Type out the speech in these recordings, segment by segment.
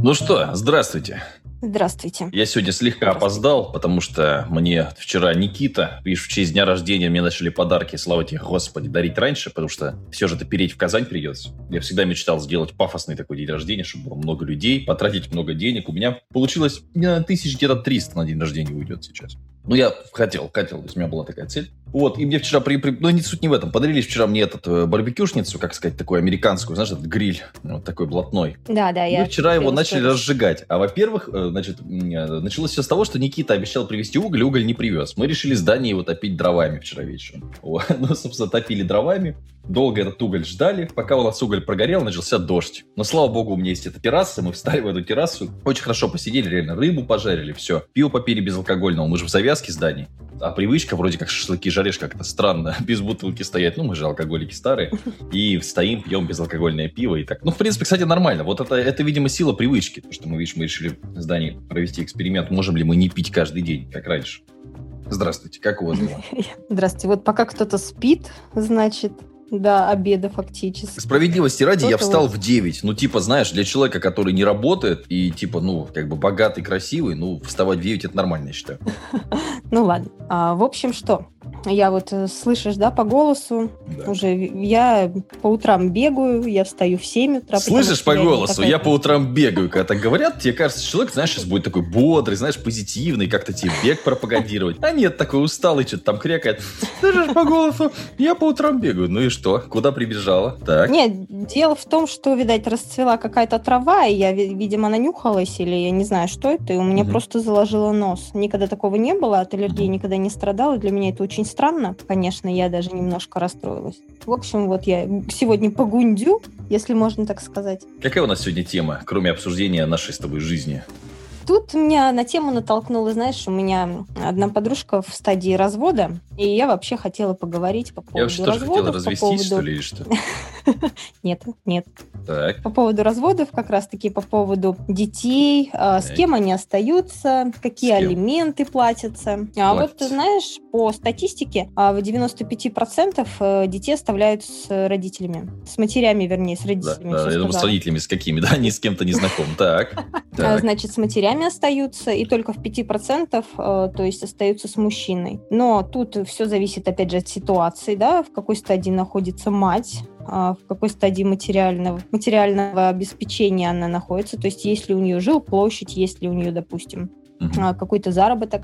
Ну что, здравствуйте. Здравствуйте. Я сегодня слегка опоздал, потому что мне вчера Никита, видишь, в честь дня рождения мне начали подарки, слава тебе, Господи, дарить раньше, потому что все же это переть в Казань придется. Я всегда мечтал сделать пафосный такой день рождения, чтобы было много людей, потратить много денег. У меня получилось не тысяч где-то 300 на день рождения уйдет сейчас. Ну, я хотел, хотел, то есть у меня была такая цель. Вот, и мне вчера, при, при, ну, не суть не в этом, подарили вчера мне этот э, барбекюшницу, как сказать, такую американскую, знаешь, этот гриль, вот такой блатной. Да, да, я... Мы вчера его начали разжигать. А, во-первых, э, значит, э, началось все с того, что Никита обещал привезти уголь, уголь не привез. Мы решили здание его топить дровами вчера вечером. Ну, собственно, топили дровами. Долго этот уголь ждали. Пока у нас уголь прогорел, начался дождь. Но, слава богу, у меня есть эта терраса. Мы встали в эту террасу. Очень хорошо посидели, реально рыбу пожарили, все. Пиво попили безалкогольного. Мы же в завязке зданий. А привычка вроде как шашлыки жаришь как-то странно. Без бутылки стоять. Ну, мы же алкоголики старые. И стоим, пьем безалкогольное пиво и так. Ну, в принципе, кстати, нормально. Вот это, это видимо, сила привычки. Потому что мы, видишь, мы решили в здании провести эксперимент. Можем ли мы не пить каждый день, как раньше? Здравствуйте, как у вас дела? Здравствуйте. Вот пока кто-то спит, значит, до обеда фактически. Справедливости ради, я встал вот. в 9. Ну, типа, знаешь, для человека, который не работает и, типа, ну, как бы богатый, красивый, ну, вставать в 9 это нормально, я считаю. Ну, ладно. А, в общем, что? Я вот э, слышишь, да, по голосу, да. уже я по утрам бегаю, я встаю в 7 утра. Слышишь по голосу, такая... я по утрам бегаю, когда так говорят, тебе кажется, человек, знаешь, сейчас будет такой бодрый, знаешь, позитивный, как-то тебе бег пропагандировать. А нет, такой усталый, что-то там крякает. Слышишь по голосу, я по утрам бегаю. Ну и что? Куда прибежала? Так. Нет, дело в том, что, видать, расцвела какая-то трава, и я, видимо, нанюхалась, или я не знаю, что это, и у меня угу. просто заложило нос. Никогда такого не было, от аллергии угу. никогда не страдала, для меня это очень странно. Конечно, я даже немножко расстроилась. В общем, вот я сегодня погундю, если можно так сказать. Какая у нас сегодня тема, кроме обсуждения нашей с тобой жизни? Тут меня на тему натолкнула, знаешь, у меня одна подружка в стадии развода, и я вообще хотела поговорить по поводу Я вообще тоже хотела развестись, поводу... что ли, или что? Нет, нет. Так. По поводу разводов, как раз-таки по поводу детей, а, с кем они остаются, какие алименты платятся. А вот, знаешь, по статистике, а, в 95% э, детей оставляют с родителями. С матерями, вернее, с родителями. Да, я думаю, с родителями с какими, да, ни с кем-то не знаком. Так. Значит, с матерями остаются, и только в 5%, э, то есть остаются с мужчиной. Но тут все зависит, опять же, от ситуации, да, в какой стадии находится мать, а, в какой стадии материального, материального обеспечения она находится, то есть есть ли у нее жилплощадь, есть ли у нее, допустим, mm-hmm. какой-то заработок,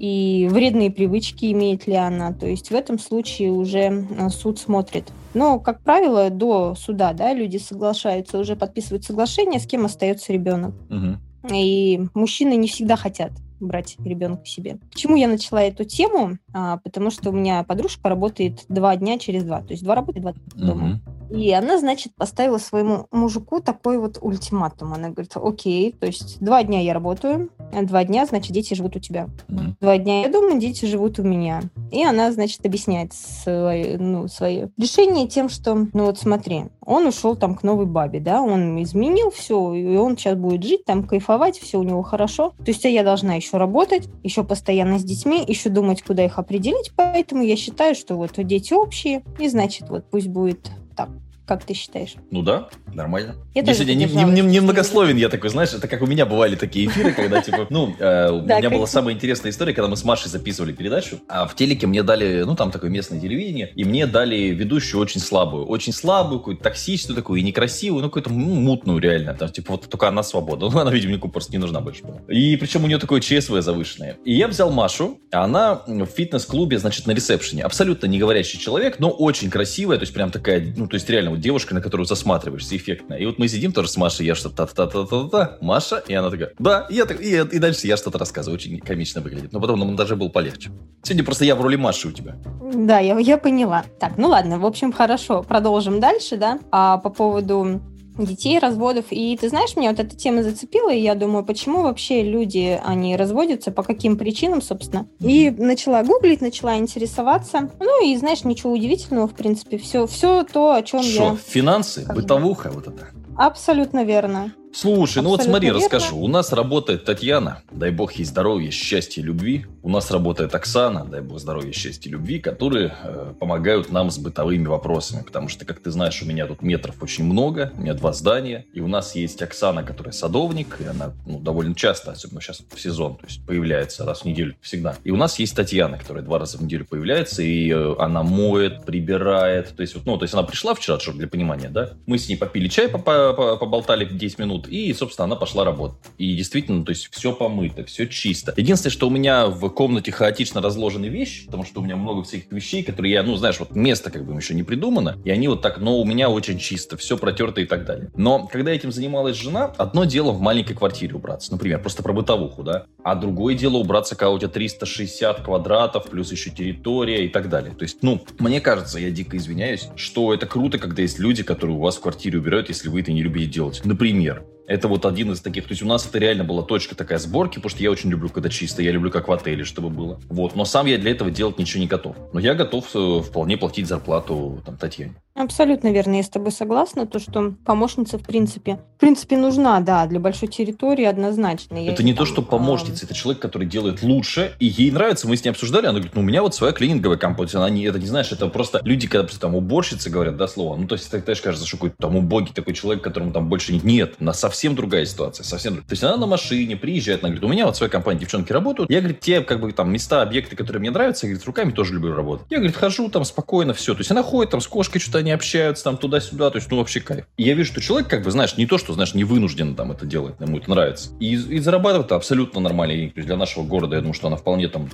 и вредные привычки имеет ли она. То есть в этом случае уже э, суд смотрит. Но, как правило, до суда да, люди соглашаются, уже подписывают соглашение, с кем остается ребенок. Угу. И мужчины не всегда хотят брать ребенка к себе. Почему я начала эту тему? А, потому что у меня подружка работает два дня через два. То есть два работы, два дома. Угу. И она, значит, поставила своему мужику такой вот ультиматум. Она говорит, окей, то есть два дня я работаю, два дня, значит, дети живут у тебя. Угу. Два дня я дома, дети живут у меня. И она, значит, объясняет свое, ну, свое решение тем, что, ну вот смотри, он ушел там к новой бабе, да, он изменил все, и он сейчас будет жить там, кайфовать, все у него хорошо. То есть а я должна еще работать, еще постоянно с детьми, еще думать, куда их определить, поэтому я считаю, что вот дети общие, и значит, вот пусть будет так. Как ты считаешь? Ну да, нормально. Я, я сегодня не, не, не, многословен, я такой, знаешь, это как у меня бывали такие эфиры, когда, типа, ну, э, у меня была самая интересная история, когда мы с Машей записывали передачу, а в телеке мне дали, ну, там такое местное телевидение, и мне дали ведущую очень слабую, очень слабую, какую-то токсичную такую, и некрасивую, ну, какую-то ну, мутную реально, там, типа, вот только она свободна, ну, она, видимо, никому просто не нужна больше была. И причем у нее такое ЧСВ завышенное. И я взял Машу, а она в фитнес-клубе, значит, на ресепшене, абсолютно не говорящий человек, но очень красивая, то есть прям такая, ну, то есть реально вот девушка, на которую засматриваешься эффектно. И вот мы сидим тоже с Машей, я что-то та-та-та-та-та, Маша, и она такая, да, и, я так, и, и дальше я что-то рассказываю, очень комично выглядит. Но потом нам даже был полегче. Сегодня просто я в роли Маши у тебя. Да, я, я поняла. Так, ну ладно, в общем, хорошо, продолжим дальше, да. А по поводу детей, разводов. И ты знаешь, меня вот эта тема зацепила, и я думаю, почему вообще люди, они разводятся, по каким причинам, собственно. И начала гуглить, начала интересоваться. Ну и, знаешь, ничего удивительного, в принципе, все, все то, о чем Шо, я... финансы, бытовуха, вот это? Абсолютно верно. Слушай, ну вот смотри, верно. расскажу. У нас работает Татьяна, дай бог ей здоровья, счастья, любви. У нас работает Оксана, дай бог здоровья, счастья, любви, которые э, помогают нам с бытовыми вопросами. Потому что, как ты знаешь, у меня тут метров очень много, у меня два здания. И у нас есть Оксана, которая садовник, и она ну, довольно часто, особенно сейчас в сезон, то есть появляется раз в неделю всегда. И у нас есть Татьяна, которая два раза в неделю появляется, и э, она моет, прибирает. То есть, вот, ну, то есть она пришла вчера, чтобы для понимания, да? Мы с ней попили чай, поболтали 10 минут, и, собственно, она пошла работать. И действительно, то есть все помыто, все чисто. Единственное, что у меня в комнате хаотично разложены вещи, потому что у меня много всяких вещей, которые я, ну, знаешь, вот место как бы еще не придумано, и они вот так, но у меня очень чисто, все протерто и так далее. Но когда этим занималась жена, одно дело в маленькой квартире убраться, например, просто про бытовуху, да, а другое дело убраться, когда у тебя 360 квадратов, плюс еще территория и так далее. То есть, ну, мне кажется, я дико извиняюсь, что это круто, когда есть люди, которые у вас в квартире убирают, если вы это не любите делать. Например, это вот один из таких. То есть у нас это реально была точка такая сборки, потому что я очень люблю, когда чисто. Я люблю, как в отеле, чтобы было. Вот. Но сам я для этого делать ничего не готов. Но я готов э, вполне платить зарплату там, Татьяне. Абсолютно верно, я с тобой согласна, то, что помощница, в принципе, в принципе, нужна, да, для большой территории однозначно. Я это не там, то, что помощница, а... это человек, который делает лучше, и ей нравится, мы с ней обсуждали, она говорит, ну, у меня вот своя клининговая компания, она не, это не знаешь, это просто люди, когда просто там уборщицы говорят, да, слово, ну, то есть, ты, знаешь, кажется, что какой-то там убогий такой человек, которому там больше нет. Нет, у нас совсем другая ситуация, совсем другая. То есть, она на машине приезжает, она говорит, у меня вот своя компания, девчонки работают, я, говорит, те, как бы, там, места, объекты, которые мне нравятся, я, говорит, руками тоже люблю работать. Я, говорит, хожу там спокойно, все, то есть, она ходит там с кошкой, что-то они общаются, там, туда-сюда, то есть, ну, вообще кайф. И я вижу, что человек, как бы, знаешь, не то, что, знаешь, не вынужден там это делать, ему это нравится. И, и зарабатывает абсолютно нормально. То есть для нашего города, я думаю, что она вполне там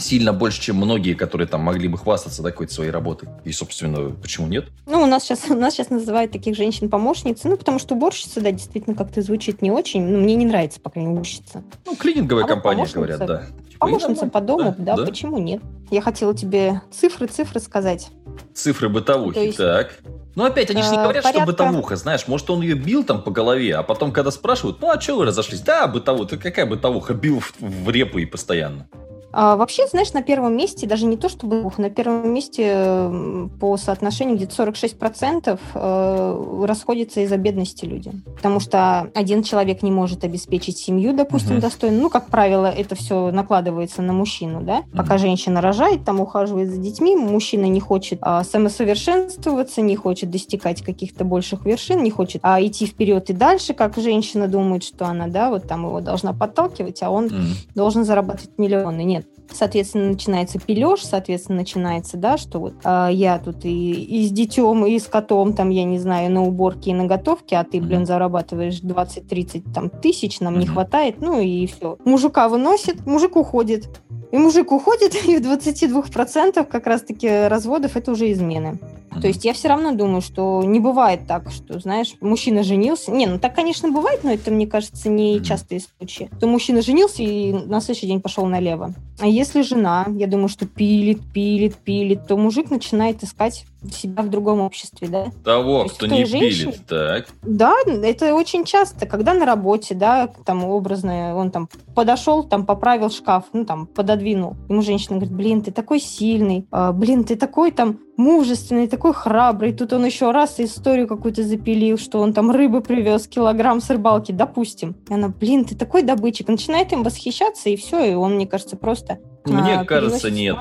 сильно больше, чем многие, которые там могли бы хвастаться какой-то своей работой. И, собственно, почему нет? Ну, у нас сейчас, у нас сейчас называют таких женщин помощницы, ну, потому что уборщица, да, действительно как-то звучит не очень. Ну, мне не нравится, пока не уборщица. Ну, клининговая а компания, говорят, да. Типа, помощница по дому, да, да, да, почему нет? Я хотела тебе цифры, цифры сказать. Цифры бытовухи, есть, так. Ну, опять, они же не э, говорят, порядка... что бытовуха, знаешь, может, он ее бил там по голове, а потом, когда спрашивают, ну, а что вы разошлись? Да, бытовуха, какая бытовуха? Бил в, в репу и постоянно. А, вообще, знаешь, на первом месте, даже не то чтобы на первом месте по соотношению где-то 46% э, расходятся из-за бедности люди. Потому что один человек не может обеспечить семью, допустим, угу. достойно. Ну, как правило, это все накладывается на мужчину, да. Пока угу. женщина рожает, там ухаживает за детьми, мужчина не хочет а, самосовершенствоваться, не хочет достигать каких-то больших вершин, не хочет а, идти вперед и дальше, как женщина думает, что она, да, вот там его должна подталкивать, а он угу. должен зарабатывать миллионы. Нет, Соответственно, начинается пилеж, соответственно, начинается, да, что вот а, я тут и, и с детем, и с котом, там, я не знаю, на уборке и на готовке, а ты, блин, зарабатываешь 20-30 там, тысяч, нам не хватает, ну и все. Мужика выносит, мужик уходит. И мужик уходит, и в 22% как раз-таки разводов это уже измены. То есть я все равно думаю, что не бывает так, что, знаешь, мужчина женился. Не, ну так, конечно, бывает, но это, мне кажется, не частые случаи. То мужчина женился и на следующий день пошел налево. А если жена, я думаю, что пилит, пилит, пилит, то мужик начинает искать себя в другом обществе, да. Того, кто не женщине, пилит, так. Да, это очень часто, когда на работе, да, там образно, он там подошел, там поправил шкаф, ну там пододвинул. Ему женщина говорит, блин, ты такой сильный, а, блин, ты такой там мужественный, такой храбрый. Тут он еще раз историю какую-то запилил, что он там рыбы привез, килограмм с рыбалки, допустим. И она, блин, ты такой добытчик. Начинает им восхищаться, и все, и он, мне кажется, просто vista. Мне а, кажется, нет.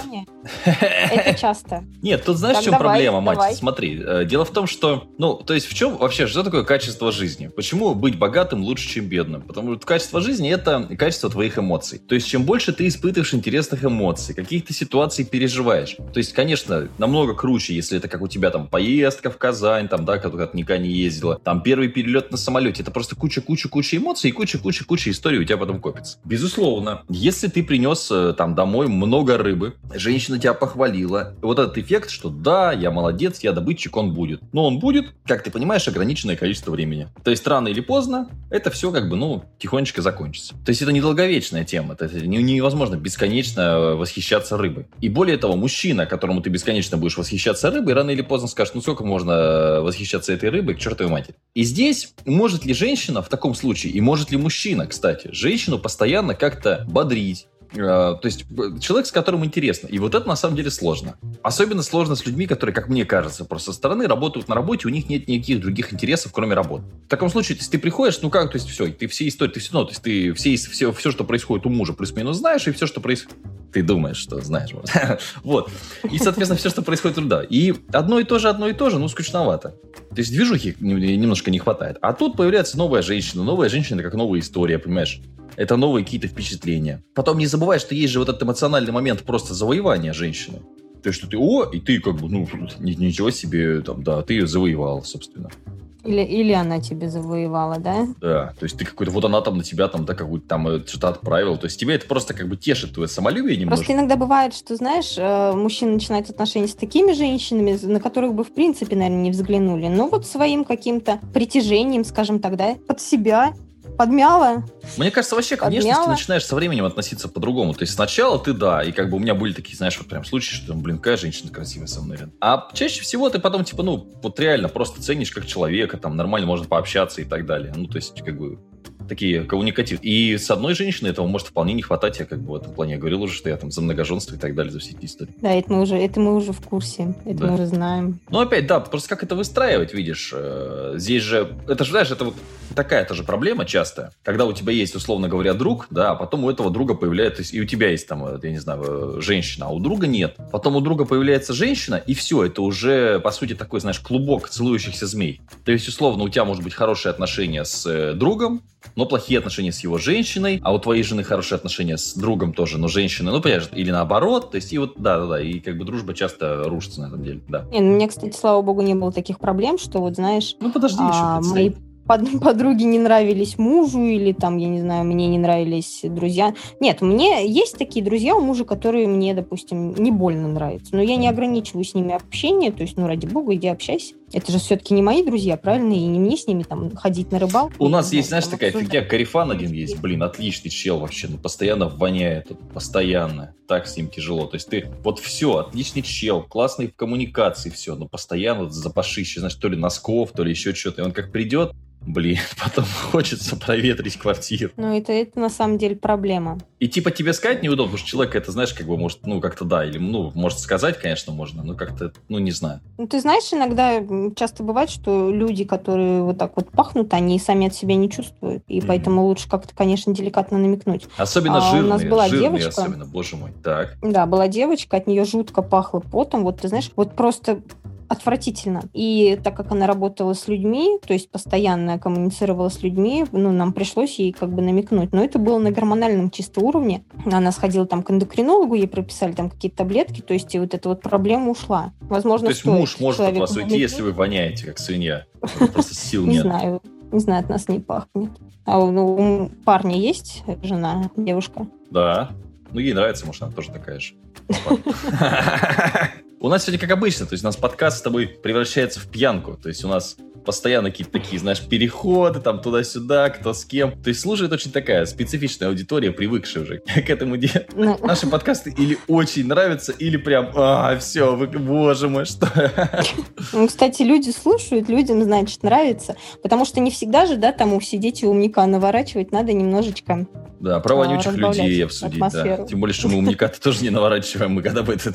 Это часто. Нет, тут знаешь, так в чем давай, проблема, мать? Давай. Смотри, э, дело в том, что, ну, то есть в чем вообще, что такое качество жизни? Почему быть богатым лучше, чем бедным? Потому что качество жизни – это качество твоих эмоций. То есть чем больше ты испытываешь интересных эмоций, каких-то ситуаций переживаешь. То есть, конечно, намного круче, если это как у тебя там поездка в Казань, там, да, когда ты никогда не ездила, там первый перелет на самолете. Это просто куча-куча-куча эмоций и куча-куча-куча историй у тебя потом копится. Безусловно, если ты принес э, там домой домой много рыбы, женщина тебя похвалила. Вот этот эффект, что да, я молодец, я добытчик, он будет. Но он будет, как ты понимаешь, ограниченное количество времени. То есть рано или поздно это все как бы, ну, тихонечко закончится. То есть это недолговечная тема. Это невозможно бесконечно восхищаться рыбой. И более того, мужчина, которому ты бесконечно будешь восхищаться рыбой, рано или поздно скажет, ну сколько можно восхищаться этой рыбой к чертовой матери. И здесь может ли женщина в таком случае, и может ли мужчина, кстати, женщину постоянно как-то бодрить, э, то есть человек, с которым интересно. И вот это на самом деле сложно. Особенно сложно с людьми, которые, как мне кажется, просто со стороны работают на работе, у них нет никаких других интересов, кроме работы. В таком случае, если ты приходишь, ну как, то есть все, ты все истории, ты все равно, то есть ты все, все, все, что происходит у мужа, плюс-минус знаешь, и все, что происходит ты думаешь, что знаешь. Вот. вот. И, соответственно, все, что происходит туда. И одно и то же, одно и то же, ну, скучновато. То есть движухи немножко не хватает. А тут появляется новая женщина. Новая женщина, как новая история, понимаешь? Это новые какие-то впечатления. Потом не забывай, что есть же вот этот эмоциональный момент просто завоевания женщины. То есть, что ты, о, и ты как бы, ну, ничего себе, там, да, ты ее завоевал, собственно. Или, или она тебе завоевала, да? Да, то есть ты какой-то, вот она там на тебя там, да, какую-то там э, что-то отправила, то есть тебе это просто как бы тешит твое самолюбие немножко. Просто иногда бывает, что, знаешь, э, мужчина начинает отношения с такими женщинами, на которых бы в принципе, наверное, не взглянули, но вот своим каким-то притяжением, скажем так, да, под себя подмяла. Мне кажется, вообще к подмяла. внешности начинаешь со временем относиться по-другому. То есть сначала ты да, и как бы у меня были такие, знаешь, вот прям случаи, что, блин, какая женщина красивая со мной. А чаще всего ты потом, типа, ну, вот реально просто ценишь как человека, там, нормально можно пообщаться и так далее. Ну, то есть, как бы, такие коммуникативные. И с одной женщиной этого может вполне не хватать. Я как бы в этом плане я говорил уже, что я там за многоженство и так далее, за все эти истории. Да, это мы уже, это мы уже в курсе. Это да. мы уже знаем. Ну, опять, да, просто как это выстраивать, видишь. Э, здесь же, это же, знаешь, это вот такая тоже проблема часто, когда у тебя есть, условно говоря, друг, да, а потом у этого друга появляется, и у тебя есть там, э, я не знаю, э, женщина, а у друга нет. Потом у друга появляется женщина, и все, это уже, по сути, такой, знаешь, клубок целующихся змей. То есть, условно, у тебя может быть хорошие отношения с другом, но плохие отношения с его женщиной, а у твоей жены хорошие отношения с другом тоже, но женщины, ну, понимаешь, или наоборот, то есть, и вот, да-да-да, и как бы дружба часто рушится на этом деле, да. Не, ну, у меня, кстати, слава богу, не было таких проблем, что вот, знаешь... Ну, подожди а, еще, мои под, подруги не нравились мужу или там, я не знаю, мне не нравились друзья. Нет, мне есть такие друзья у мужа, которые мне, допустим, не больно нравятся. Но я не ограничиваю с ними общение, то есть, ну, ради бога, иди общайся. Это же все-таки не мои друзья, правильно? И не мне с ними там ходить на рыбалку. У нас есть, знаешь, такая обсуждать. фигня, Карифан один есть, блин, отличный чел вообще, ну, постоянно воняет, постоянно. Так с ним тяжело. То есть ты, вот все, отличный чел, классный в коммуникации, все, но постоянно запашище, знаешь, то ли носков, то ли еще что-то. И он как придет, блин, потом хочется проветрить квартиру. Ну, это, это на самом деле проблема. И типа тебе сказать неудобно, потому что человек это, знаешь, как бы может, ну, как-то да, или, ну, может сказать, конечно, можно, но как-то, ну, не знаю. Ну, ты знаешь, иногда часто бывает, что люди, которые вот так вот пахнут, они сами от себя не чувствуют, и mm-hmm. поэтому лучше как-то, конечно, деликатно намекнуть. Особенно а, жирные, у нас была жирные девочка, особенно, боже мой, так. Да, была девочка, от нее жутко пахло потом, вот ты знаешь, вот просто отвратительно. И так как она работала с людьми, то есть постоянно коммуницировала с людьми, ну, нам пришлось ей как бы намекнуть. Но это было на гормональном чисто уровне. Она сходила там к эндокринологу, ей прописали там какие-то таблетки, то есть и вот эта вот проблема ушла. Возможно, То есть муж может от вас уйти, если вы воняете, как свинья. Просто сил нет. Не знаю. Не знаю, от нас не пахнет. А у парня есть жена, девушка? Да. Ну, ей нравится, может, она тоже такая же. У нас сегодня как обычно, то есть у нас подкаст с тобой превращается в пьянку. То есть у нас постоянно какие-то такие, знаешь, переходы там туда-сюда, кто с кем. То есть слушает очень такая специфичная аудитория, привыкшая уже к этому делу. Ну. Наши подкасты или очень нравятся, или прям, а, все, вы, боже мой, что. Ну, кстати, люди слушают, людям, значит, нравится, потому что не всегда же, да, там сидеть и умника наворачивать, надо немножечко да, про вонючих людей обсудить, да. Тем более, что мы умника-то тоже не наворачиваем, мы когда бы это...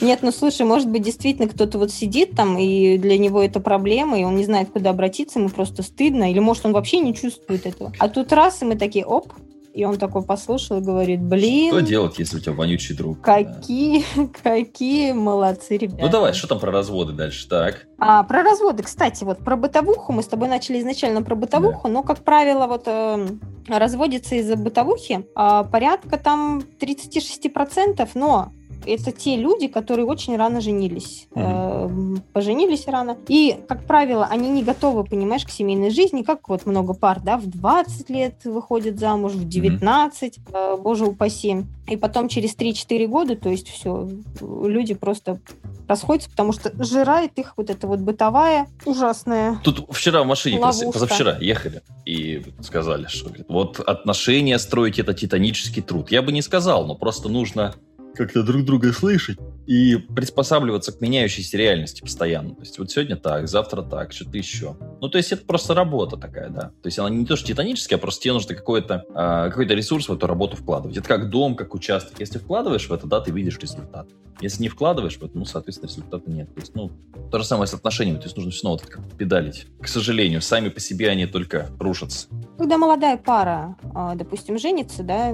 Нет, ну слушай, может быть, действительно кто-то вот сидит там, и для него это проблема, и он не знает, куда обратиться, ему просто стыдно, или может он вообще не чувствует этого. А тут раз, и мы такие, оп, и он такой послушал и говорит, блин... Что делать, если у тебя вонючий друг? Какие, да. какие молодцы ребята. Ну давай, что там про разводы дальше? Так. А, про разводы, кстати, вот про бытовуху. Мы с тобой начали изначально про бытовуху, да. но, как правило, вот э, разводится из-за бытовухи э, порядка там 36%, но это те люди, которые очень рано женились. Mm-hmm. Э, поженились рано. И, как правило, они не готовы, понимаешь, к семейной жизни, как вот много пар, да, в 20 лет выходят замуж, в 19, mm-hmm. э, боже упаси. И потом через 3-4 года, то есть все, люди просто расходятся, потому что жирает их вот эта вот бытовая ужасная Тут вчера в машине, ловушка. позавчера ехали и сказали, что вот отношения строить это титанический труд. Я бы не сказал, но просто нужно как-то друг друга слышать и приспосабливаться к меняющейся реальности постоянно. То есть вот сегодня так, завтра так, что-то еще. Ну, то есть это просто работа такая, да. То есть она не то, что титаническая, а просто тебе нужно какой-то э, какой ресурс в эту работу вкладывать. Это как дом, как участок. Если вкладываешь в это, да, ты видишь результат. Если не вкладываешь в это, ну, соответственно, результата нет. То есть, ну, то же самое с отношениями. То есть нужно все равно вот как педалить. К сожалению, сами по себе они только рушатся. Когда молодая пара, а, допустим, женится, да,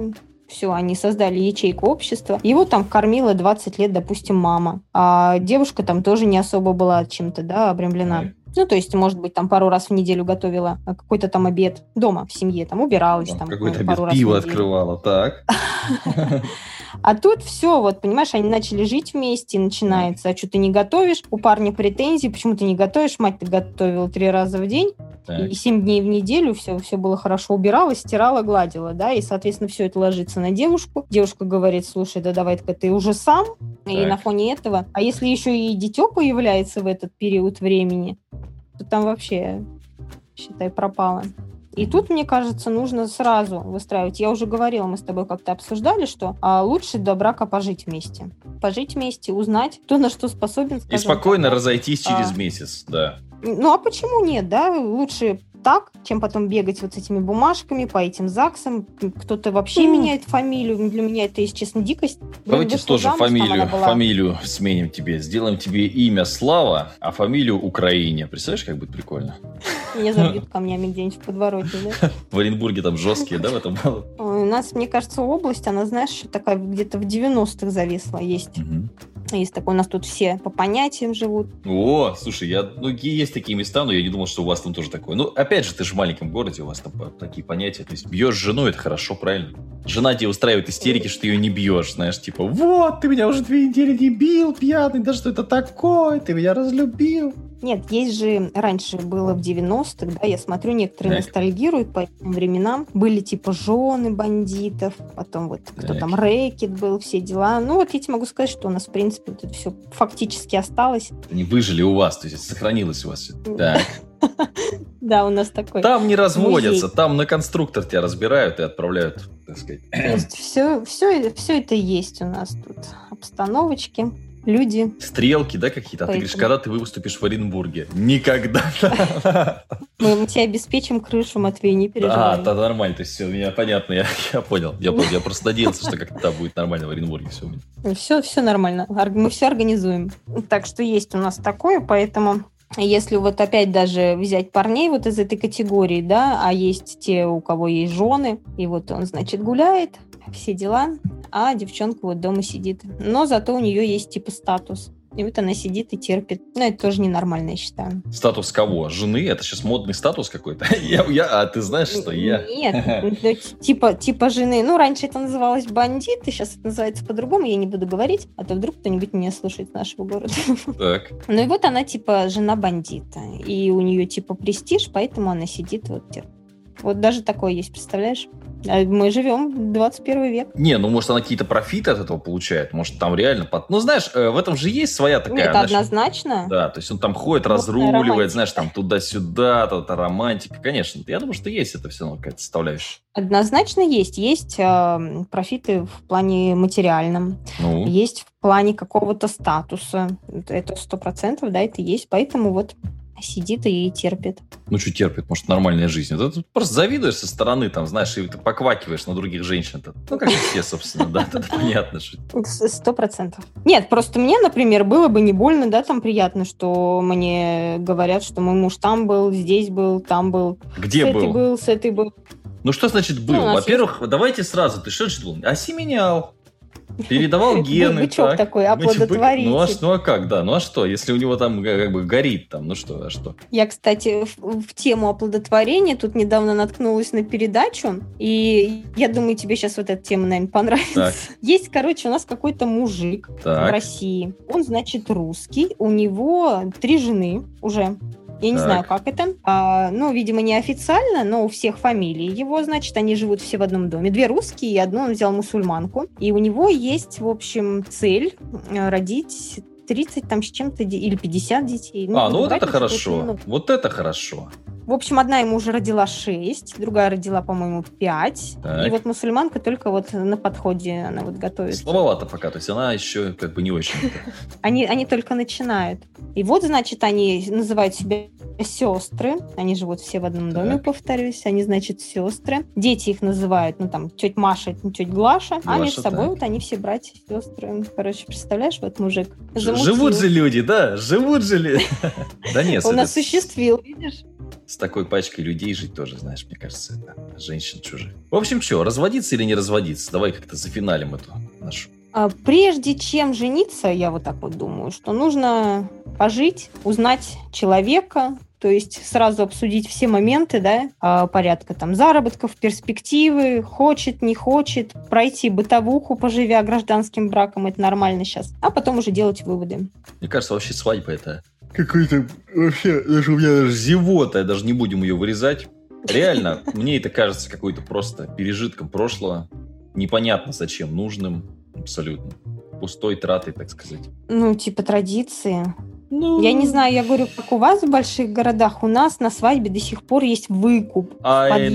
все, они создали ячейку общества. Его там кормила 20 лет, допустим, мама. А девушка там тоже не особо была чем-то, да, обремлена. Ну, то есть, может быть, там пару раз в неделю готовила какой-то там обед дома в семье, там убиралась. там, какой-то ну, пару обед, пиво открывала, так. А тут все, вот, понимаешь, они начали жить вместе, начинается, а что ты не готовишь? У парня претензии, почему ты не готовишь? Мать ты готовила три раза в день, так. и семь дней в неделю все, все было хорошо, убирала, стирала, гладила, да, и, соответственно, все это ложится на девушку. Девушка говорит, слушай, да давай-ка ты уже сам, так. и на фоне этого, а если еще и дитё появляется в этот период времени, то там вообще, считай, пропало. И тут, мне кажется, нужно сразу выстраивать. Я уже говорила, мы с тобой как-то обсуждали, что а, лучше до брака пожить вместе. Пожить вместе, узнать, кто на что способен. И спокойно так. разойтись через а, месяц, да. Ну а почему нет, да? Лучше так, чем потом бегать вот с этими бумажками по этим ЗАГСам. Кто-то вообще mm. меняет фамилию. Для меня это, если честно, дикость. Давайте тоже замуж, фамилию, фамилию сменим тебе. Сделаем тебе имя Слава, а фамилию Украине. Представляешь, как будет прикольно? Меня забьют камнями где-нибудь в подворотне, да? В Оренбурге там жесткие, да, в этом У нас, мне кажется, область, она, знаешь, такая где-то в 90-х зависла. Есть есть такой, у нас тут все по понятиям живут. О, слушай, я, ну, есть такие места, но я не думал, что у вас там тоже такое. Ну, опять же, ты же в маленьком городе, у вас там такие понятия. То есть бьешь жену, это хорошо, правильно? Жена тебе устраивает истерики, что ты ее не бьешь, знаешь, типа, вот, ты меня уже две недели не бил, пьяный, да что это такое, ты меня разлюбил. Нет, есть же, раньше было в 90-х, да, я смотрю, некоторые так. ностальгируют по этим временам. Были типа жены бандитов, потом вот так. кто там рэкет был, все дела. Ну вот я тебе могу сказать, что у нас, в принципе, это все фактически осталось. Они выжили у вас, то есть сохранилось у вас все. Так. Да, у нас такой. Там не разводятся, там на конструктор тебя разбирают и отправляют, так сказать. То есть все, все, все это есть у нас тут. Обстановочки люди. Стрелки, да, какие-то? А ты говоришь, когда ты выступишь в Оренбурге? Никогда. Мы, мы тебе обеспечим крышу, Матвей, не переживай. А, тогда нормально, то есть все, у меня понятно, я, я понял. Я, я просто надеялся, что как-то будет нормально в Оренбурге все у меня. Все, все нормально, мы все организуем. Так что есть у нас такое, поэтому если вот опять даже взять парней вот из этой категории, да, а есть те, у кого есть жены, и вот он, значит, гуляет, все дела, а девчонка вот дома сидит. Но зато у нее есть типа статус. И вот она сидит и терпит. Ну, это тоже ненормально, я считаю. Статус кого? Жены? Это сейчас модный статус какой-то? я, я, а ты знаешь, что я? Нет, ну, типа, типа жены. Ну, раньше это называлось бандиты, сейчас это называется по-другому, я не буду говорить, а то вдруг кто-нибудь меня слушает нашего города. Так. Ну и вот она типа жена бандита. И у нее типа престиж, поэтому она сидит вот терпит. Вот даже такое есть, представляешь? А мы живем 21 век. Не, ну может она какие-то профиты от этого получает, может там реально... Под... Ну знаешь, э, в этом же есть своя такая... Это знаешь, однозначно. Да, то есть он там ходит, разруливает, романтика. знаешь, там туда-сюда, это романтика. Конечно, я думаю, что есть это все равно какая-то составляющая. Однозначно есть. Есть э, профиты в плане материальном, ну. есть в плане какого-то статуса. Это сто процентов, да, это есть. Поэтому вот сидит и терпит. Ну, что терпит? Может, нормальная жизнь. Это ты просто завидуешь со стороны, там, знаешь, и ты поквакиваешь на других женщин. -то. Ну, как и все, собственно, да, это понятно. Сто процентов. Нет, просто мне, например, было бы не больно, да, там приятно, что мне говорят, что мой муж там был, здесь был, там был. Где был? С этой был, с этой был. Ну, что значит был? Ну, Во-первых, есть... давайте сразу, ты что значит был? Осеменял. Передавал гены. Бычок так. такой, оплодотворитель. Ну а, ну а как, да, ну а что, если у него там как бы горит там, ну что, а что? Я, кстати, в, в тему оплодотворения тут недавно наткнулась на передачу, и я думаю, тебе сейчас вот эта тема, наверное, понравится. Так. Есть, короче, у нас какой-то мужик так. в России. Он, значит, русский, у него три жены уже. Я не так. знаю, как это. А, ну, видимо, не официально, но у всех фамилии его, значит, они живут все в одном доме. Две русские, и одну он взял мусульманку. И у него есть, в общем, цель э, родить 30 там с чем-то или 50 детей. Ну, а, ну вот это хорошо. Вот это хорошо. В общем, одна ему уже родила 6, другая родила, по-моему, 5. Так. И вот мусульманка только вот на подходе она вот готовится. Слабовато пока, то есть она еще как бы не очень. Они, они только начинают. И вот, значит, они называют себя сестры. Они живут все в одном доме, повторюсь. Они, значит, сестры. Дети их называют, ну, там, тетя Маша, тетя Глаша. Глаша а между собой так. вот они все братья, сестры. Короче, представляешь, вот мужик. Живут же люди, да, живут же люди. Да нет. Он осуществил, видишь? С такой пачкой людей жить тоже, знаешь, мне кажется, это женщин чужих. В общем, что, разводиться или не разводиться? Давай как-то зафиналим эту нашу Прежде чем жениться, я вот так вот думаю, что нужно пожить, узнать человека, то есть сразу обсудить все моменты, да, а, порядка там заработков, перспективы, хочет, не хочет, пройти бытовуху, поживя гражданским браком, это нормально сейчас, а потом уже делать выводы. Мне кажется, вообще свадьба это какой-то вообще, даже у меня даже зевота, я даже не будем ее вырезать. Реально, мне это кажется какой-то просто пережитком прошлого, непонятно зачем нужным, абсолютно. Пустой тратой, так сказать. Ну, типа традиции. Ну... Я не знаю, я говорю, как у вас в больших городах, у нас на свадьбе до сих пор есть выкуп Ай,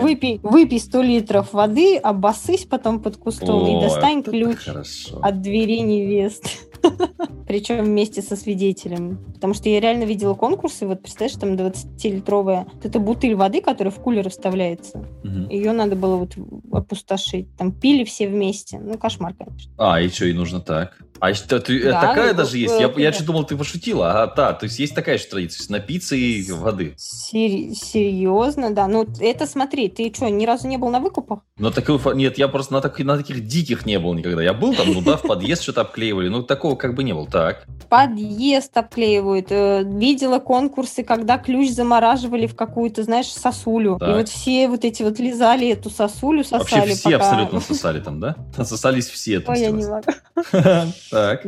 Выпей, выпей 100 литров воды, обоссысь потом под кустом О, и достань ключ хорошо. от двери невесты. Причем вместе со свидетелем. Потому что я реально видела конкурсы, вот представляешь, там 20-литровая вот эта бутыль воды, которая в кулер вставляется. Угу. Ее надо было вот опустошить. Там пили все вместе. Ну, кошмар, конечно. А, и что, и нужно так? А это, ты, да, такая ну, даже есть? Я, я что думал, ты пошутила. А, да, то есть есть такая же традиция, напиться и воды. Сер- серьезно, да. Ну, это смотри, ты что, ни разу не был на выкупах? Ну, такого, нет, я просто на, так, на таких диких не был никогда. Я был там, ну да, в подъезд что-то обклеивали, ну, такого как бы не было. Так. Подъезд обклеивают. Э, видела конкурсы, когда ключ замораживали в какую-то, знаешь, сосулю. Так. И вот все вот эти вот лизали эту сосулю, сосали. Вообще все пока... абсолютно сосали там, да? Сосались все. Ой, я не могу. Так.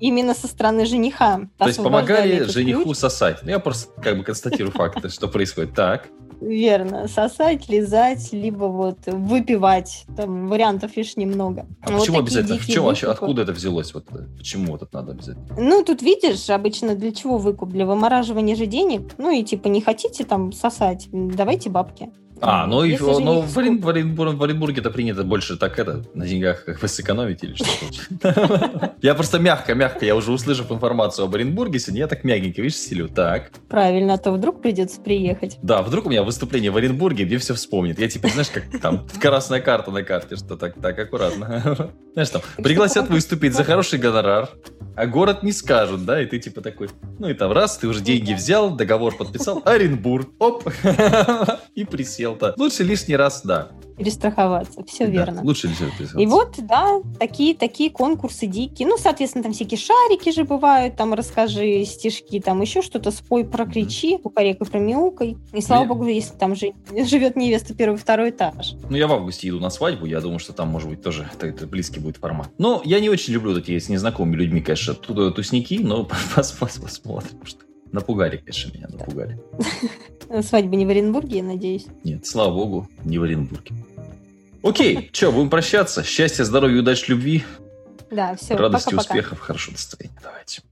Именно со стороны жениха. То есть помогали жениху ключ. сосать. Ну, я просто как бы констатирую факты, что происходит. Так. Верно. Сосать, лизать, либо вот выпивать. Там вариантов лишь немного. А вот почему обязательно? В чем вообще, откуда это взялось? Вот, э, почему вот это надо обязательно? Ну, тут видишь, обычно для чего выкуп? Для вымораживания же денег. Ну и типа не хотите там сосать, давайте бабки. А, ну, и, ну в, Орен, в, Оренбург, в Оренбурге это принято больше так это, на деньгах как бы сэкономить или что-то. Я просто мягко, мягко, я уже услышав информацию об Оренбурге, сегодня я так мягенько, видишь, стилю, так. Правильно, а то вдруг придется приехать. Да, вдруг у меня выступление в Оренбурге, мне все вспомнит. Я типа, знаешь, как там красная карта на карте, что так, так аккуратно. Знаешь, там, пригласят выступить за хороший гонорар, а город не скажут, да, и ты типа такой, ну и там раз, ты уже деньги взял, договор подписал, Оренбург, оп, и присел-то. Лучше лишний раз, да. Перестраховаться, все да, верно. Лучше раз И вот, да, такие, такие конкурсы дикие. Ну, соответственно, там всякие шарики же бывают, там расскажи стишки, там еще что-то, спой, прокричи, кукарекай, промяукай. И слава богу, если там же живет невеста первый, второй этаж. Ну, я в августе иду на свадьбу, я думаю, что там, может быть, тоже это близкий будет формат. Но я не очень люблю такие с незнакомыми людьми, конечно, тусники, но посмотрим, что Напугали, конечно, меня, напугали. Свадьба не в Оренбурге, я надеюсь? Нет, слава богу, не в Оренбурге. Окей, что, будем прощаться. Счастья, здоровья, удачи, любви. Да, все. Радости, пока, успехов, хорошего настроения. Давайте.